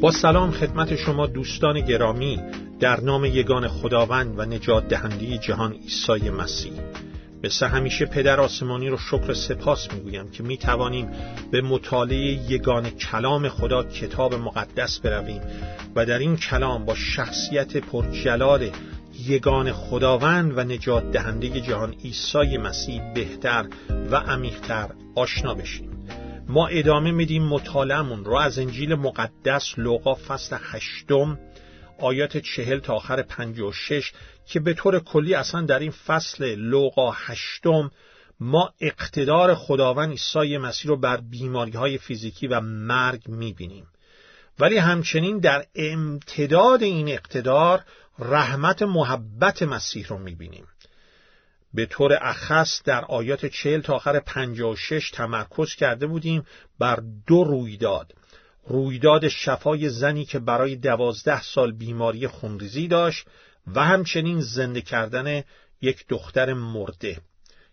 با سلام خدمت شما دوستان گرامی در نام یگان خداوند و نجات دهنده جهان عیسی مسیح. مثل همیشه پدر آسمانی رو شکر سپاس می‌گویم که می‌توانیم به مطالعه یگان کلام خدا کتاب مقدس برویم و در این کلام با شخصیت پرجلال یگان خداوند و نجات دهنده جهان عیسی مسیح بهتر و عمیقتر آشنا بشیم. ما ادامه میدیم مطالعمون رو از انجیل مقدس لوقا فصل هشتم آیات چهل تا آخر پنج و شش که به طور کلی اصلا در این فصل لوقا هشتم ما اقتدار خداوند عیسی مسیح رو بر بیماری های فیزیکی و مرگ می‌بینیم. ولی همچنین در امتداد این اقتدار رحمت محبت مسیح رو می‌بینیم. به طور اخص در آیات چهل تا آخر پنجاه و شش تمرکز کرده بودیم بر دو رویداد. رویداد شفای زنی که برای دوازده سال بیماری خونریزی داشت و همچنین زنده کردن یک دختر مرده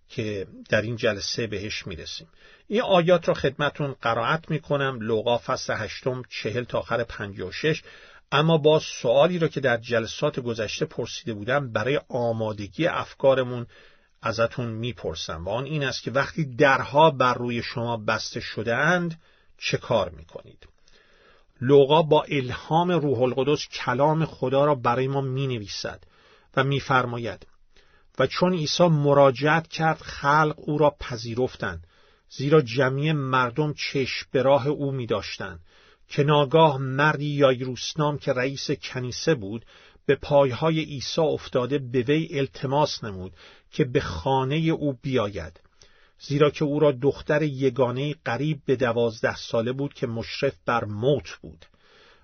که در این جلسه بهش می‌رسیم. این آیات را خدمتون قرائت می‌کنم. لوقا فصل هشتم چهل تا آخر پنجاه و شش. اما با سوالی را که در جلسات گذشته پرسیده بودم برای آمادگی افکارمون ازتون می‌پرسم و آن این است که وقتی درها بر روی شما بسته شده اند چه کار می‌کنید؟ لوقا با الهام روح القدس کلام خدا را برای ما می نویسد و میفرماید و چون عیسی مراجعت کرد خلق او را پذیرفتند زیرا جمعی مردم چشم به راه او می داشتند که ناگاه مردی یایروسنام که رئیس کنیسه بود به پایهای عیسی افتاده به وی التماس نمود که به خانه او بیاید زیرا که او را دختر یگانه قریب به دوازده ساله بود که مشرف بر موت بود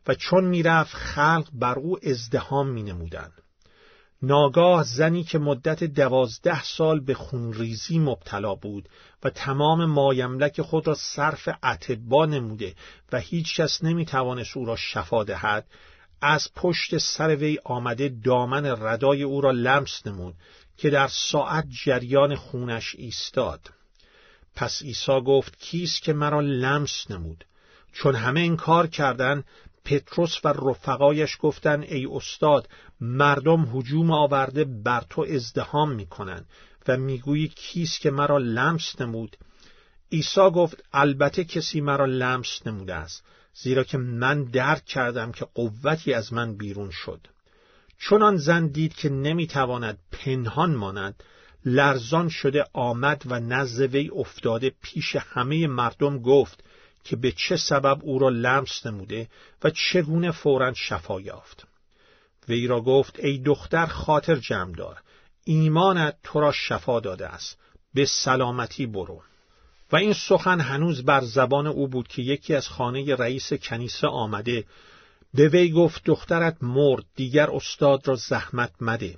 و چون می‌رفت خلق بر او ازدهام می نمودن. ناگاه زنی که مدت دوازده سال به خونریزی مبتلا بود و تمام مایملک خود را صرف عتبا نموده و هیچ کس نمی توانست او را شفا دهد از پشت سر وی آمده دامن ردای او را لمس نمود که در ساعت جریان خونش ایستاد. پس عیسی گفت کیست که مرا لمس نمود؟ چون همه این کار کردن پتروس و رفقایش گفتند ای استاد مردم هجوم آورده بر تو ازدهام می‌کنند و می‌گویی کیست که مرا لمس نمود؟ عیسی گفت البته کسی مرا لمس نموده است زیرا که من درک کردم که قوتی از من بیرون شد. چون آن زن دید که نمی‌تواند پنهان ماند لرزان شده آمد و نزد وی افتاده پیش همه مردم گفت که به چه سبب او را لمس نموده و چگونه فورا شفا یافت. وی را گفت ای دختر خاطر جمع دار. ایمانت تو را شفا داده است. به سلامتی برو. و این سخن هنوز بر زبان او بود که یکی از خانه رئیس کنیسه آمده. به وی گفت دخترت مرد دیگر استاد را زحمت مده.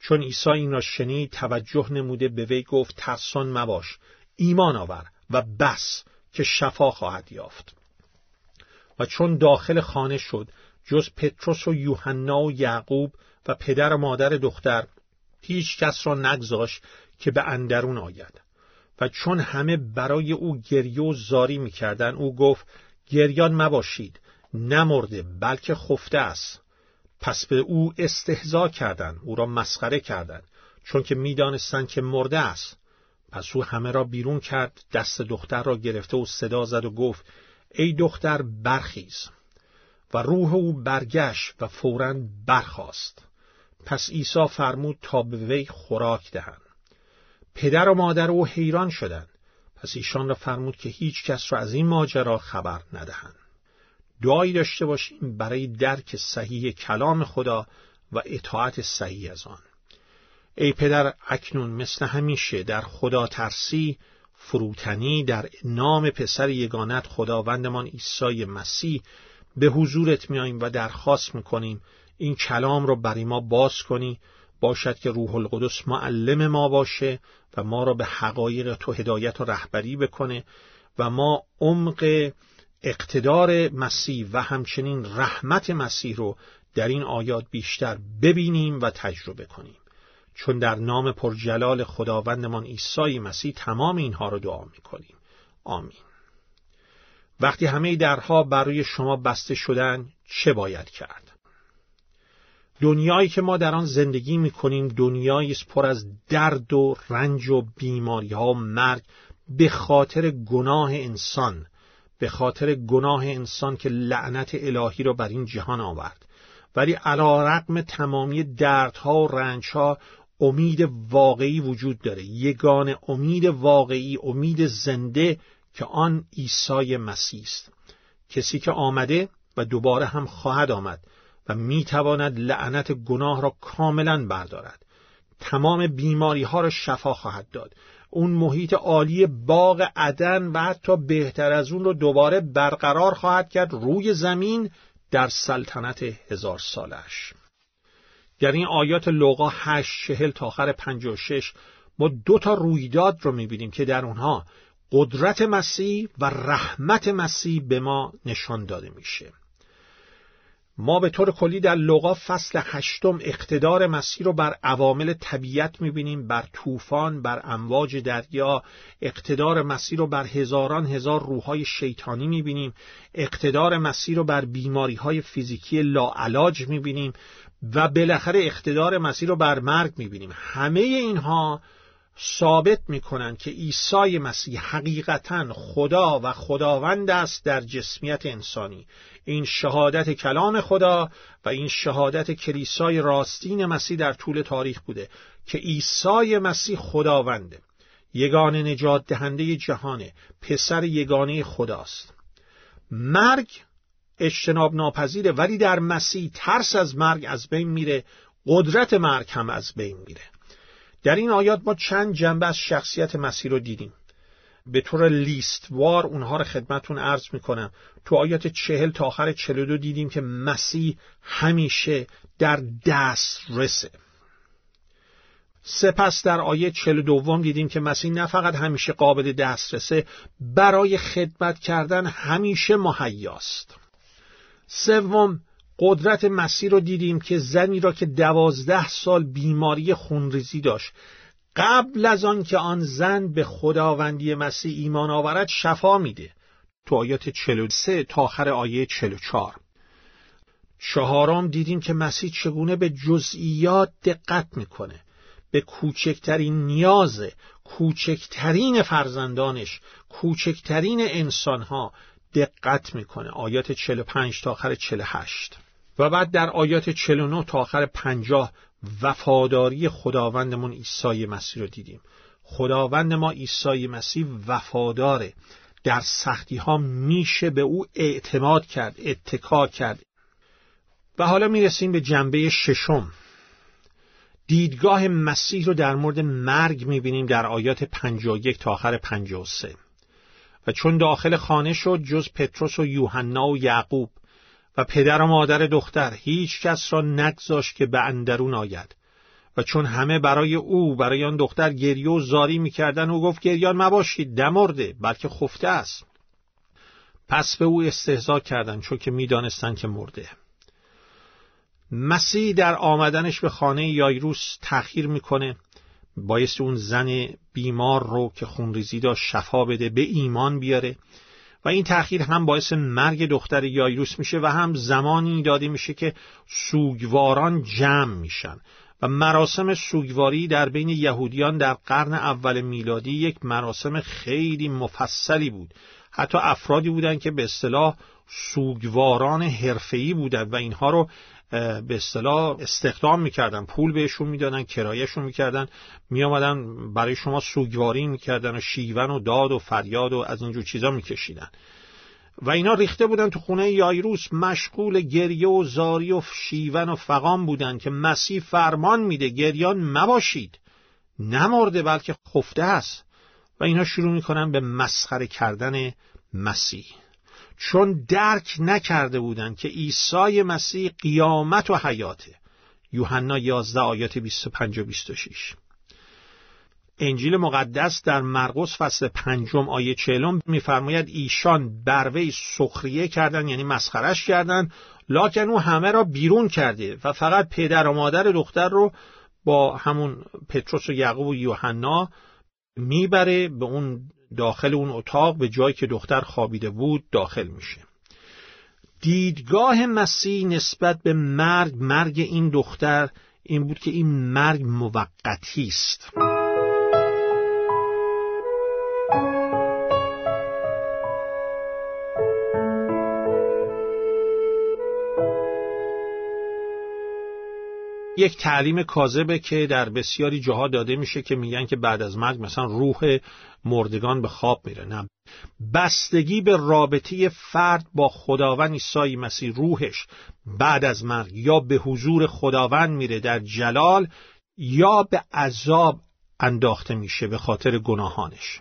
چون عیسی این را شنید توجه نموده به وی گفت ترسان مباش. ایمان آور و بس. که شفا خواهد یافت. و چون داخل خانه شد جز پتروس و یوحنا و یعقوب و پدر و مادر دختر هیچ کس را نگذاشت که به اندرون آید. و چون همه برای او گریه و زاری می‌کردند او گفت گریان مباشید نمرده بلکه خفته است. پس به او استهزا کردند او را مسخره کردند چون که می‌دانستند که مرده است. پس او همه را بیرون کرد دست دختر را گرفته و صدا زد و گفت ای دختر برخیز. و روح او برگشت و فورا برخاست. پس عیسی فرمود تا به وی خوراک دهند. پدر و مادر او حیران شدند. پس ایشان را فرمود که هیچ کس را از این ماجرا خبر ندهند. دعایی داشته باشیم برای درک صحیح کلام خدا و اطاعت صحیح از آن. ای پدر اکنون مثل همیشه در خدا ترسی فروتنی در نام پسر یگانت خداوندمان عیسی مسیح به حضورت میاییم و درخواست می‌کنیم این کلام رو برای ما باز کنی. باشد که روح القدس معلم ما باشه و ما را به حقایق تو هدایت و رهبری بکنه و ما عمق اقتدار مسیح و همچنین رحمت مسیح رو در این آیات بیشتر ببینیم و تجربه کنیم. چون در نام پرجلال خداوندمان عیسی مسیح تمام اینها رو دعا می‌کنیم. آمین. وقتی همه درها برای شما بسته شدن چه باید کرد؟ دنیایی که ما در آن زندگی می کنیم دنیایی است پر از درد و رنج و بیماری ها و مرگ به خاطر گناه انسان به خاطر گناه انسان که لعنت الهی را بر این جهان آورد. ولی علا رقم تمامی دردها و رنجها امید واقعی وجود داره. یگان امید واقعی امید زنده که آن عیسی مسیح است. کسی که آمده و دوباره هم خواهد آمد و می‌تواند لعنت گناه را کاملا بردارد. تمام بیماری ها را شفا خواهد داد. اون محیط عالی باغ عدن و حتی بهتر از اون رو دوباره برقرار خواهد کرد روی زمین در سلطنت هزار سالش. در این آیات لوقا 8 چهل تا آخر 56 ما دو تا رویداد رو می‌بینیم که در اونها قدرت مسیح و رحمت مسیح به ما نشان داده میشه. ما به طور کلی در لغا فصل هشتم اقتدار مسیح رو بر عوامل طبیعت می‌بینیم بر طوفان بر امواج دریا. اقتدار مسیح رو بر هزاران هزار روحهای شیطانی می‌بینیم. اقتدار مسیح رو بر بیماری های فیزیکی لاعلاج می‌بینیم. و بالاخره اقتدار مسیح رو بر مرگ می‌بینیم. همه اینها ثابت می‌کنند که عیسی مسیح حقیقتا خدا و خداوند است در جسمیت انسانی. این شهادت کلام خدا و این شهادت کلیسای راستین مسیح در طول تاریخ بوده که عیسی مسیح خداونده. یگانه نجات دهنده جهانه. پسر یگانه خداست. مرگ اجتناب ناپذیره ولی در مسیح ترس از مرگ از بین میره قدرت مرگ هم از بین میره. در این آیات ما چند جنبه از شخصیت مسیح رو دیدیم. به طور لیستوار اونها رو خدمتون عرض می‌کنم. تو آیات چهل تا آخر چهل دو دیدیم که مسیح همیشه در دست رسه سپس در آیه چهل دوم دیدیم که مسیح نه فقط همیشه قابل دسترسه برای خدمت کردن همیشه مهیاست. سوم قدرت مسیح رو دیدیم که زنی را که دوازده سال بیماری خونریزی داشت. قبل از آن که آن زن به خداوندی مسیح ایمان آورد شفا میده. تو آیات 43 تا آخر آیه 44 چهارم دیدیم که مسیح چگونه به جزئیات دقت می‌کنه. به کوچکترین نیاز کوچکترین فرزندانش کوچکترین انسانها دقت می‌کنه. آیات 45 تا آخر 48 و بعد در آیات 49 تا آخر 50 وفاداری خداوندمون عیسی مسیح رو دیدیم. خداوند ما عیسی مسیح وفاداره. در سختی ها میشه به او اعتماد کرد اتکا کرد. و حالا می‌رسیم به جنبه ششم. دیدگاه مسیح رو در مورد مرگ می‌بینیم در آیات 51 تا آخر 53 و چون داخل خانه شد جز پتروس و یوحنا و یعقوب و پدر و مادر دختر هیچ کس را نگذاشت که به اندرون آید. و چون همه برای او برای آن دختر گریه و زاری می‌کردن او گفت گریان مباشید دمرده بلکه خفته است. پس به او استهزا کردند چون که می‌دانستند که مرده. مسیح در آمدنش به خانه یایروس تأخیر می‌کنه. بایست اون زن بیمار رو که خونریزی داشت شفا بده به ایمان بیاره. و این تأخیر هم باعث مرگ دختر یایروس میشه و هم زمانی داده میشه که سوگواران جمع میشن. و مراسم سوگواری در بین یهودیان در قرن اول میلادی یک مراسم خیلی مفصلی بود. حتی افرادی بودند که به اصطلاح سوگواران حرفه‌ای بودند و اینها رو به اصطلاح استخدام می‌کردن پول بهشون می‌دادن کرایهشون می‌کردن میآمدن برای شما سوگواری می‌کردن و شیون و داد و فریاد و از اینجور چیزا میکشیدن. و اینا ریخته بودن تو خونه یایروس مشغول گریه و زاری و شیون و فقام بودن که مسیح فرمان میده گریان مباشید. نمرده بلکه خفته است. و اینا شروع می‌کنن به مسخره کردن مسیح. چون درک نکرده بودند که عیسی مسیح قیامت و حیاته. یوحنا 11 آیات 25 و 26 انجیل مقدس در مرقس فصل پنجم آیه چهلم میفرماید ایشان بروی سخریه کردند یعنی مسخرش کردند لاکن او همه را بیرون کرده و فقط پدر و مادر دختر رو با همون پتروس و یعقوب و یوحنا می‌بره به اون داخل اون اتاق به جایی که دختر خوابیده بود داخل میشه. دیدگاه مسیح نسبت به مرگ مرگ این دختر این بود که این مرگ موقتی است. یک تعلیم کاذبه که در بسیاری جاها داده میشه که میگن که بعد از مرگ مثلا روح مردگان به خواب میره. نه. بستگی به رابطه فرد با خداوند عیسی مسیح روحش بعد از مرگ یا به حضور خداوند میره در جلال یا به عذاب انداخته میشه به خاطر گناهانش.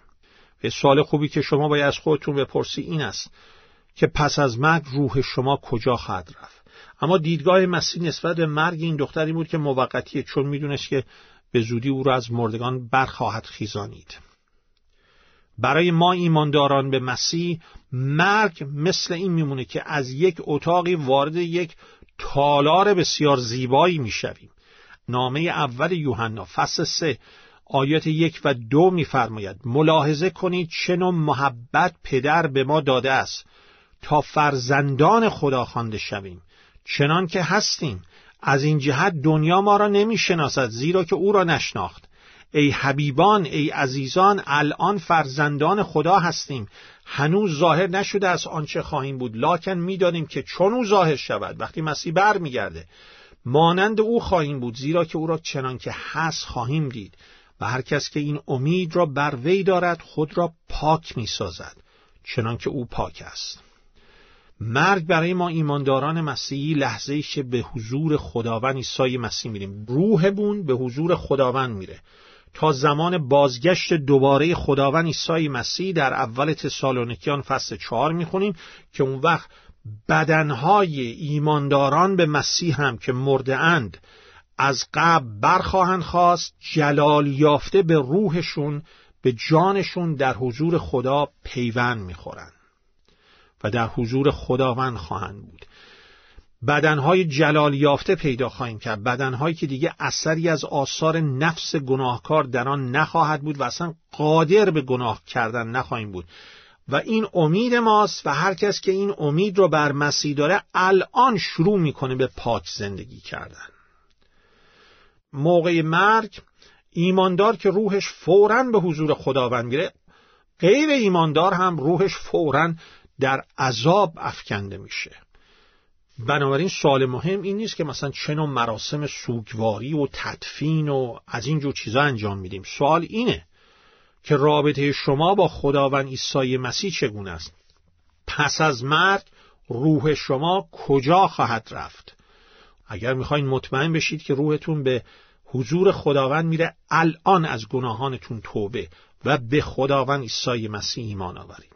به سوال خوبی که شما باید از خودتون بپرسی این است که پس از مرگ روح شما کجا خواهد رفت؟ اما دیدگاه مسیح نسبت به مرگ این دختری بود که موقتیه چون می‌دونست که به زودی او را از مردگان برخواهد خیزانید. برای ما ایمانداران به مسیح مرگ مثل این میمونه که از یک اتاقی وارد یک تالار بسیار زیبایی می‌شویم. نامه اول یوحنا فصل سه آیات یک و دو میفرماید ملاحظه کنید چه محبت پدر به ما داده است تا فرزندان خدا خوانده شویم. چنان که هستیم. از این جهت دنیا ما را نمی‌شناسد زیرا که او را نشناخت. ای حبیبان ای عزیزان الان فرزندان خدا هستیم. هنوز ظاهر نشده از آنچه خواهیم بود. لاکن می‌دانیم که چون او ظاهر شود وقتی مسیح بر میگرده مانند او خواهیم بود زیرا که او را چنان که هست خواهیم دید. و هر کس که این امید را بر وی دارد خود را پاک می سازد چنان که او پاک است. مرگ برای ما ایمانداران مسیحی لحظه ایش به حضور خداوند عیسی مسیح میریم. روحمون به حضور خداوند میره. تا زمان بازگشت دوباره خداوند عیسی مسیح در اول تسالونیکیان فصل چهار می‌خونیم که اون وقت بدنهای ایمانداران به مسیح هم که مرده اند از قبل برخواهند خواست جلال یافته به روحشون به جانشون در حضور خدا پیوند می‌خورند. و در حضور خداوند خواهند بود. بدنهای جلال یافته پیدا خواهیم کرد. بدنهایی که دیگه اثری از آثار نفس گناهکار در آن نخواهد بود و اصلا قادر به گناه کردن نخواهیم بود. و این امید ماست و هر کس که این امید رو بر مسیح داره الان شروع می‌کنه به پاک زندگی کردن. موقع مرگ ایماندار که روحش فورا به حضور خداوند میره غیر ایماندار هم روحش فورا در عذاب افکنده میشه. بنابراین سوال مهم این نیست که مثلا چه نوع مراسم سوگواری و تدفین و از این جور چیزا انجام میدیم. سوال اینه که رابطه شما با خداوند عیسی مسیح چگونه است؟ پس از مرگ روح شما کجا خواهد رفت؟ اگر می‌خواین مطمئن بشید که روحتون به حضور خداوند میره الان از گناهانتون توبه و به خداوند عیسی مسیح ایمان آورید.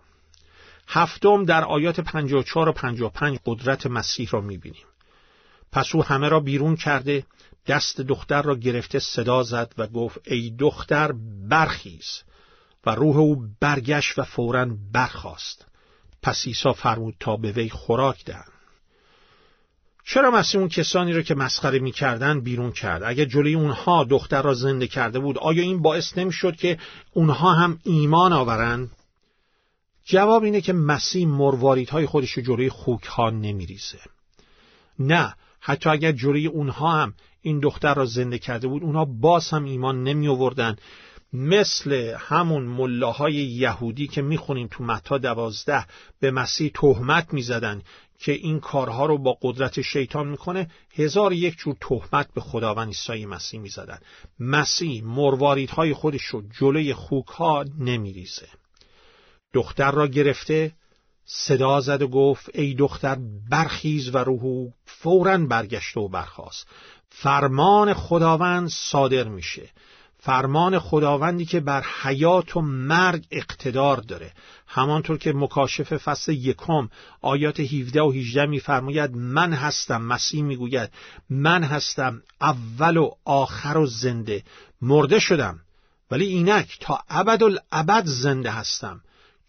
هفتم در آیات 54 و 55 قدرت مسیح را می‌بینیم. پس او همه را بیرون کرده دست دختر را گرفته صدا زد و گفت ای دختر برخیز. و روح او برگشت و فورا برخاست. پس عیسی فرمود تا به وی خوراک دهند چرا مسیح اون کسانی را که مسخره می‌کردند بیرون کرد؟ اگر جلوی اونها دختر را زنده کرده بود آیا این باعث نمی‌شد که اونها هم ایمان آورند؟ جواب اینه که مسیح های خودش رو جلوی خوک ها نمیریزه. نه حتی اگر جلوی اونها هم این دختر را زنده کرده بود اونها باز هم ایمان نمی آوردن مثل همون ملاهای یهودی که می‌خونیم تو متا دوازده به مسیح تهمت می‌زدن که این کارها رو با قدرت شیطان می‌کنه. هزار یک جور تهمت به خداوند عیسی مسیح می‌زدن. مسیح مرواریدهای خودش رو جلوی خوک ها نمیریزه. دختر را گرفته صدا زد و گفت ای دختر برخیز و روحو فورا برگشت و برخواست فرمان خداوند صادر میشه. فرمان خداوندی که بر حیات و مرگ اقتدار داره. همانطور که مکاشف فصل یکم آیات 17 و 18 میفرماید من هستم مسیح می‌گوید من هستم اول و آخر و زنده. مرده شدم ولی اینک تا ابد زنده هستم.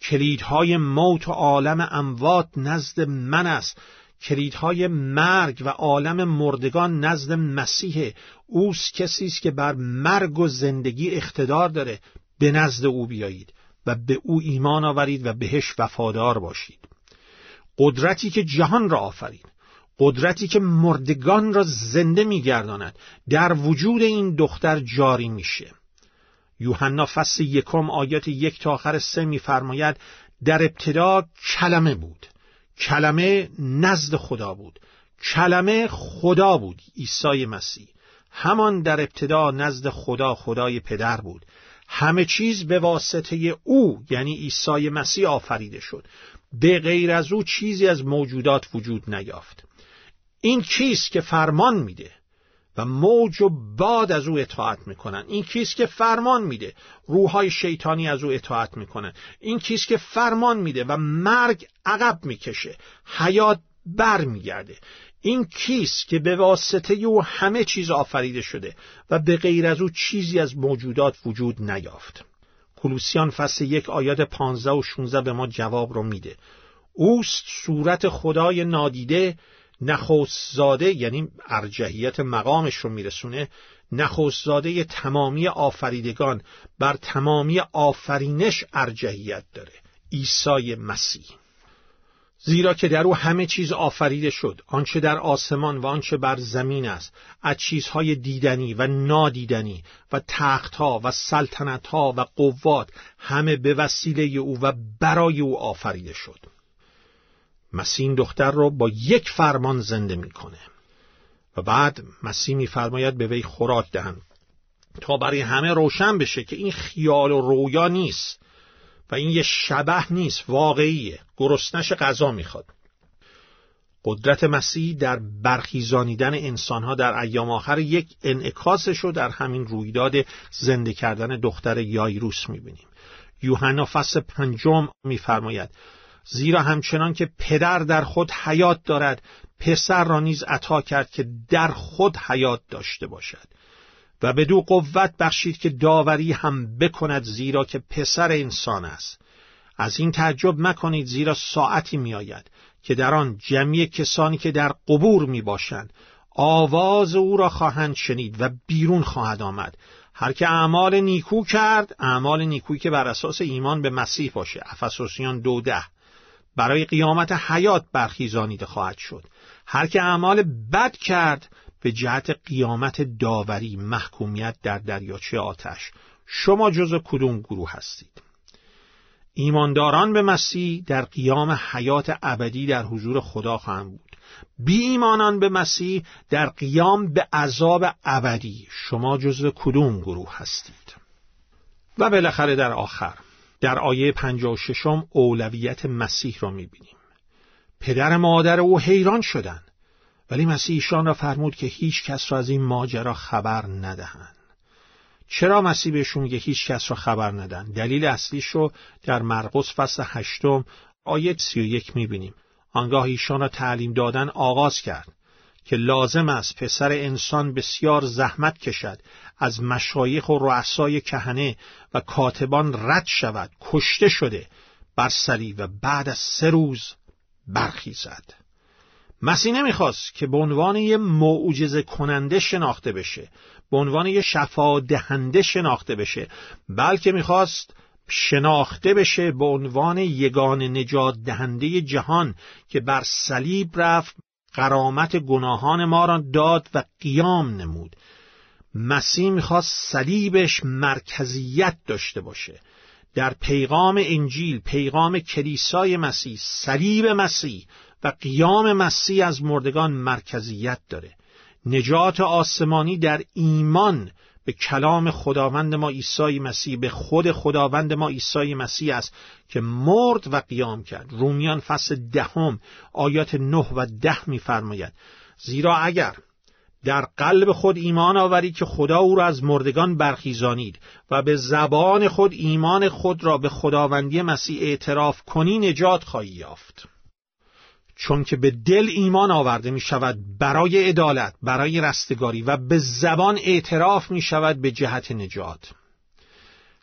کلیدهای موت و عالم اموات نزد من است. کلیدهای مرگ و عالم مردگان نزد مسیح. اوست کسی است که بر مرگ و زندگی اقتدار داره. به نزد او بیایید و به او ایمان آورید و بهش وفادار باشید. قدرتی که جهان را آفرید قدرتی که مردگان را زنده میگرداند. در وجود این دختر جاری میشه. یوحنا فصل یکم آیات یک تا آخر سه میفرماید در ابتدا کلمه بود. کلمه نزد خدا بود. کلمه خدا بود عیسی مسیح. همان در ابتدا نزد خدا خدای پدر بود. همه چیز به واسطه او یعنی عیسی مسیح آفریده شد. به غیر از او چیزی از موجودات وجود نیافت. این کیست که فرمان میده و موج و باد از او اطاعت می‌کنن. این کیست که فرمان میده. روحای شیطانی از او اطاعت می‌کنن این کیست که فرمان میده و مرگ عقب می‌کشه. حیات بر میگرده این کیست که به واسطه او همه چیز آفریده شده و به غیر از او چیزی از موجودات وجود نیافت. کلوسیان فصل یک آیات پانزده و 16 به ما جواب رو میده. اوست صورت خدای نادیده نخست زاده یعنی ارجحیت مقامش رو میرسونه نخست زاده تمامی آفریدگان بر تمامی آفرینش ارجحیت داره. عیسی مسیح. زیرا که در او همه چیز آفریده شد. آنچه در آسمان و آنچه بر زمین است. از چیزهای دیدنی و نادیدنی و تختها و سلطنتها و قوات همه به وسیله او و برای او آفریده شد. مسیح دختر رو با یک فرمان زنده می‌کنه. و بعد مسیح میفرماید به وی خوراک دهند تا برای همه روشن بشه که این خیال و رویا نیست و این یه شبه نیست واقعیه. گرسنش غذا می‌خواد. قدرت مسیح در برخیزانیدن انسانها در ایام آخر یک انعکاسش رو در همین رویداد زنده کردن دختر یایروس می‌بینیم. یوحنا فصل پنجم میفرماید زیرا همچنان که پدر در خود حیات دارد پسر را نیز عطا کرد که در خود حیات داشته باشد. و به دو قوت بخشید که داوری هم بکند زیرا که پسر انسان است. از این تعجب مکنید زیرا ساعتی میآید که در آن جمعی کسانی که در قبور می باشند آواز او را خواهند شنید و بیرون خواهد آمد. هر که اعمال نیکو کرد اعمال نیکویی که بر اساس ایمان به مسیح باشه. افسوسیان دو ده. برای قیامت حیات برخیزانیده خواهد شد. هر که اعمال بد کرد به جهت قیامت داوری محکومیت در دریاچه آتش. شما جز کدوم گروه هستید؟ ایمانداران به مسیح در قیام حیات ابدی در حضور خدا خواهند بود. بی ایمانان به مسیح در قیام به عذاب ابدی. شما جز کدوم گروه هستید؟ و بالاخره در آخر. در آیه 56 اولویت مسیح را می‌بینیم. پدر مادر او حیران شدند ولی مسیح ایشان را فرمود که هیچ کس را از این ماجرا خبر ندهند. چرا مسیح بهشون میگه هیچ کس را خبر ندن دلیل اصلیش رو در مرقس فصل هشتم آیه سی و یک می‌بینیم. آنگاه ایشان را تعلیم دادن آغاز کرد. که لازم است پسر انسان بسیار زحمت کشد از مشایخ و رؤسای کهنه و کاتبان رد شود کشته شده بر سری و بعد از سه روز برخیزد. مسیح نمی‌خواست که به عنوان یه معجزه کننده شناخته بشه به عنوان یه شفا دهنده شناخته بشه بلکه می‌خواست شناخته بشه به عنوان یگان نجات دهنده جهان که بر صلیب رفت قرامت گناهان ما را داد و قیام نمود. مسیح می‌خواست صلیبش مرکزیت داشته باشه. در پیغام انجیل پیغام کلیسای مسیح صلیب مسیح و قیام مسیح از مردگان مرکزیت داره. نجات آسمانی در ایمان به کلام خداوند ما عیسی مسیح به خود خداوند ما عیسی مسیح است که مرد و قیام کرد. رومیان فصل دهم آیات نه و ده میفرماید. زیرا اگر در قلب خود ایمان آوری که خدا او را از مردگان برخیزانید و به زبان خود ایمان خود را به خداوندی مسیح اعتراف کنی نجات خواهی یافت. چون که به دل ایمان آورده می شود برای عدالت برای رستگاری و به زبان اعتراف می شود به جهت نجات.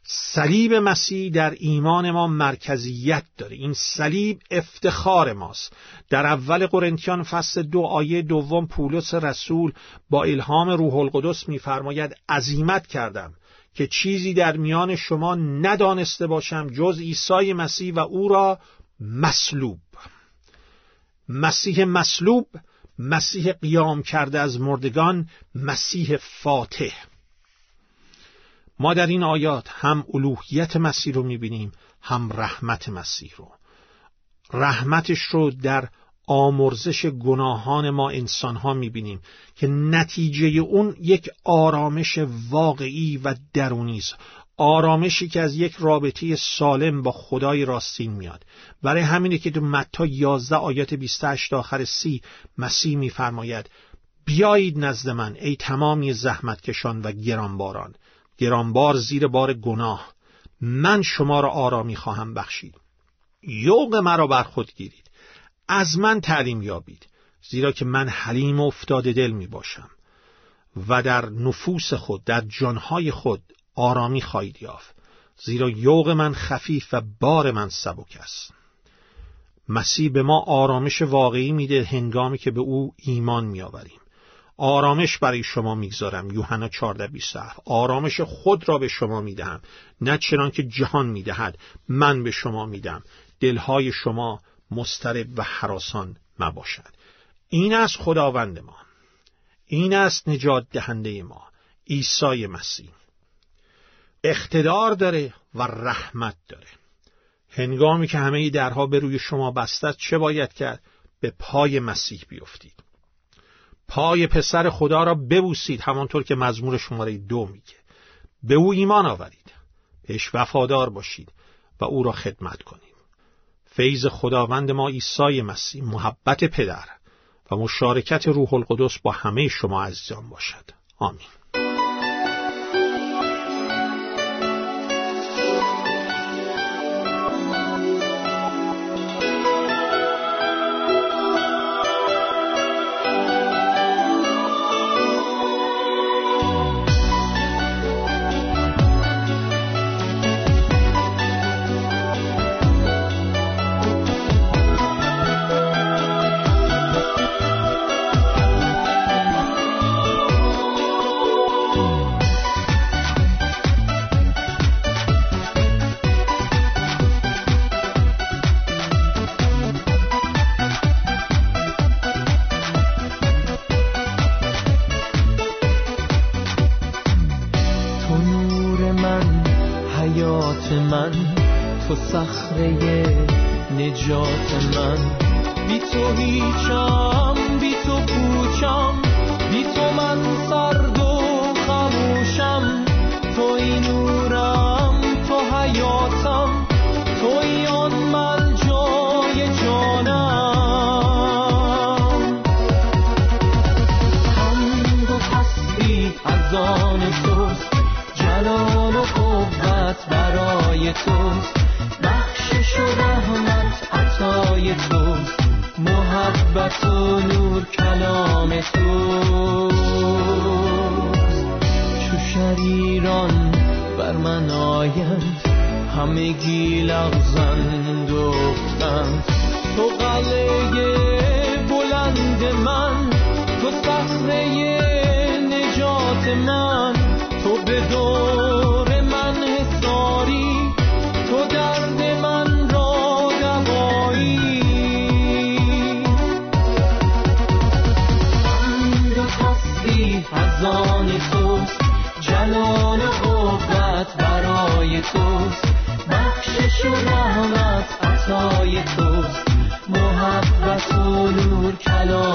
صلیب مسیح در ایمان ما مرکزیت داره. این صلیب افتخار ماست. در اول قرنتیان فصل دو آیه دوم پولس رسول با الهام روح القدس میفرماید عزیمت کردم که چیزی در میان شما ندانسته باشم جز عیسی مسیح و او را مصلوب. مسیح مصلوب مسیح قیام کرده از مردگان مسیح فاتح. ما در این آیات هم الوهیت مسیح رو می‌بینیم هم رحمت مسیح رو. رحمتش رو در آمرزش گناهان ما انسان ها می‌بینیم که نتیجه اون یک آرامش واقعی و درونی است. آرامشی که از یک رابطه سالم با خدای راستین میاد. برای همینه که تو متا 11 آیات 28 آخر سی مسیح میفرماید بیایید نزد من ای تمامی زحمتکشان و گرانباران. گرانبار زیر بار گناه. من شما را آرامی خواهم بخشید. یوق مرا بر خود گیرید. از من تعلیم یابید زیرا که من حلیم و افتاده دل می باشم و در نفوس خود در جانهای خود آرامی خواهید یافت زیرا یوق من خفیف و بار من سبک است. مسیح به ما آرامش واقعی میده هنگامی که به او ایمان میآوریم. آرامش برای شما می‌گذارم یوحنا 14 27 آرامش خود را به شما می‌دهم نه چنان که جهان می‌دهد من به شما میدم دلهای شما مسترب و حراسان مباشد. این است خداوند ما. این است نجات دهنده ما. عیسی مسیح. اقتدار داره و رحمت داره. هنگامی که همه درها به روی شما بسته چه باید کرد؟ به پای مسیح بیفتید. پای پسر خدا را ببوسید همانطور که مزمور شماره دو میگه. به او ایمان آورید. بهش وفادار باشید و او را خدمت کنید. فیض خداوند ما عیسی مسیح محبت پدر و مشارکت روح القدس با همه شما عزیزان باشد. آمین. تو هیچم بی تو پوچم بی تو من سرد و خموشم. تو این نورم تو حیاتم تو آن من جای جانم. حمد و پستی از آن توست جلال و قوت برای تو محبت و نور کلام تو چو شریران بر من آیند همه گی لغزند افتند تو قلعه بلند من تو صخره نجات من. regalo.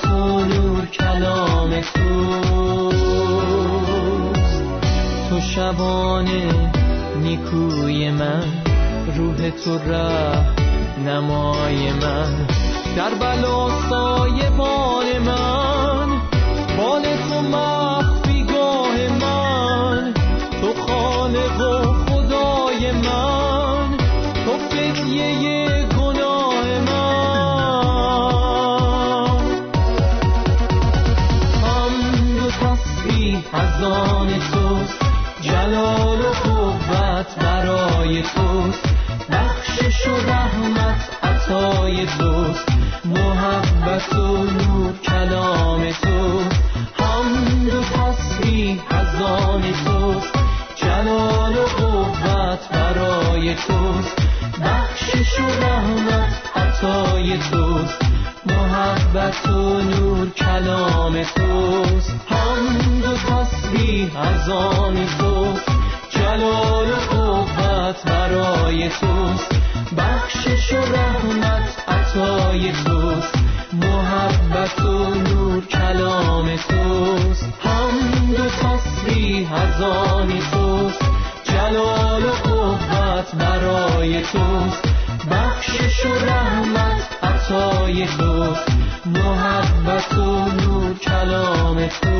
محبت و نور کلام توست. تو شبانه نیکوی من روح تو ره نمای من. در بلا سایه بان من آن توست. جلال و قوت برای توست. بخشش و رحمت عطای توست. محبت و نور کلام توست. حمد و تسبیح از آن توست. جلال و قوت برای توست. بخشش و رحمت عطای توست. محبت و نور کلام توست. حمد و تسبیح از آن توست. جلال و قوت برای توست. بخشش و رحمت عطای توست. محبت و نور کلام توست. حمد و تسبیح از آن توست. جلال و قوت برای توست. بخشش و رحمت عطای توست. محبت و نور کلام توست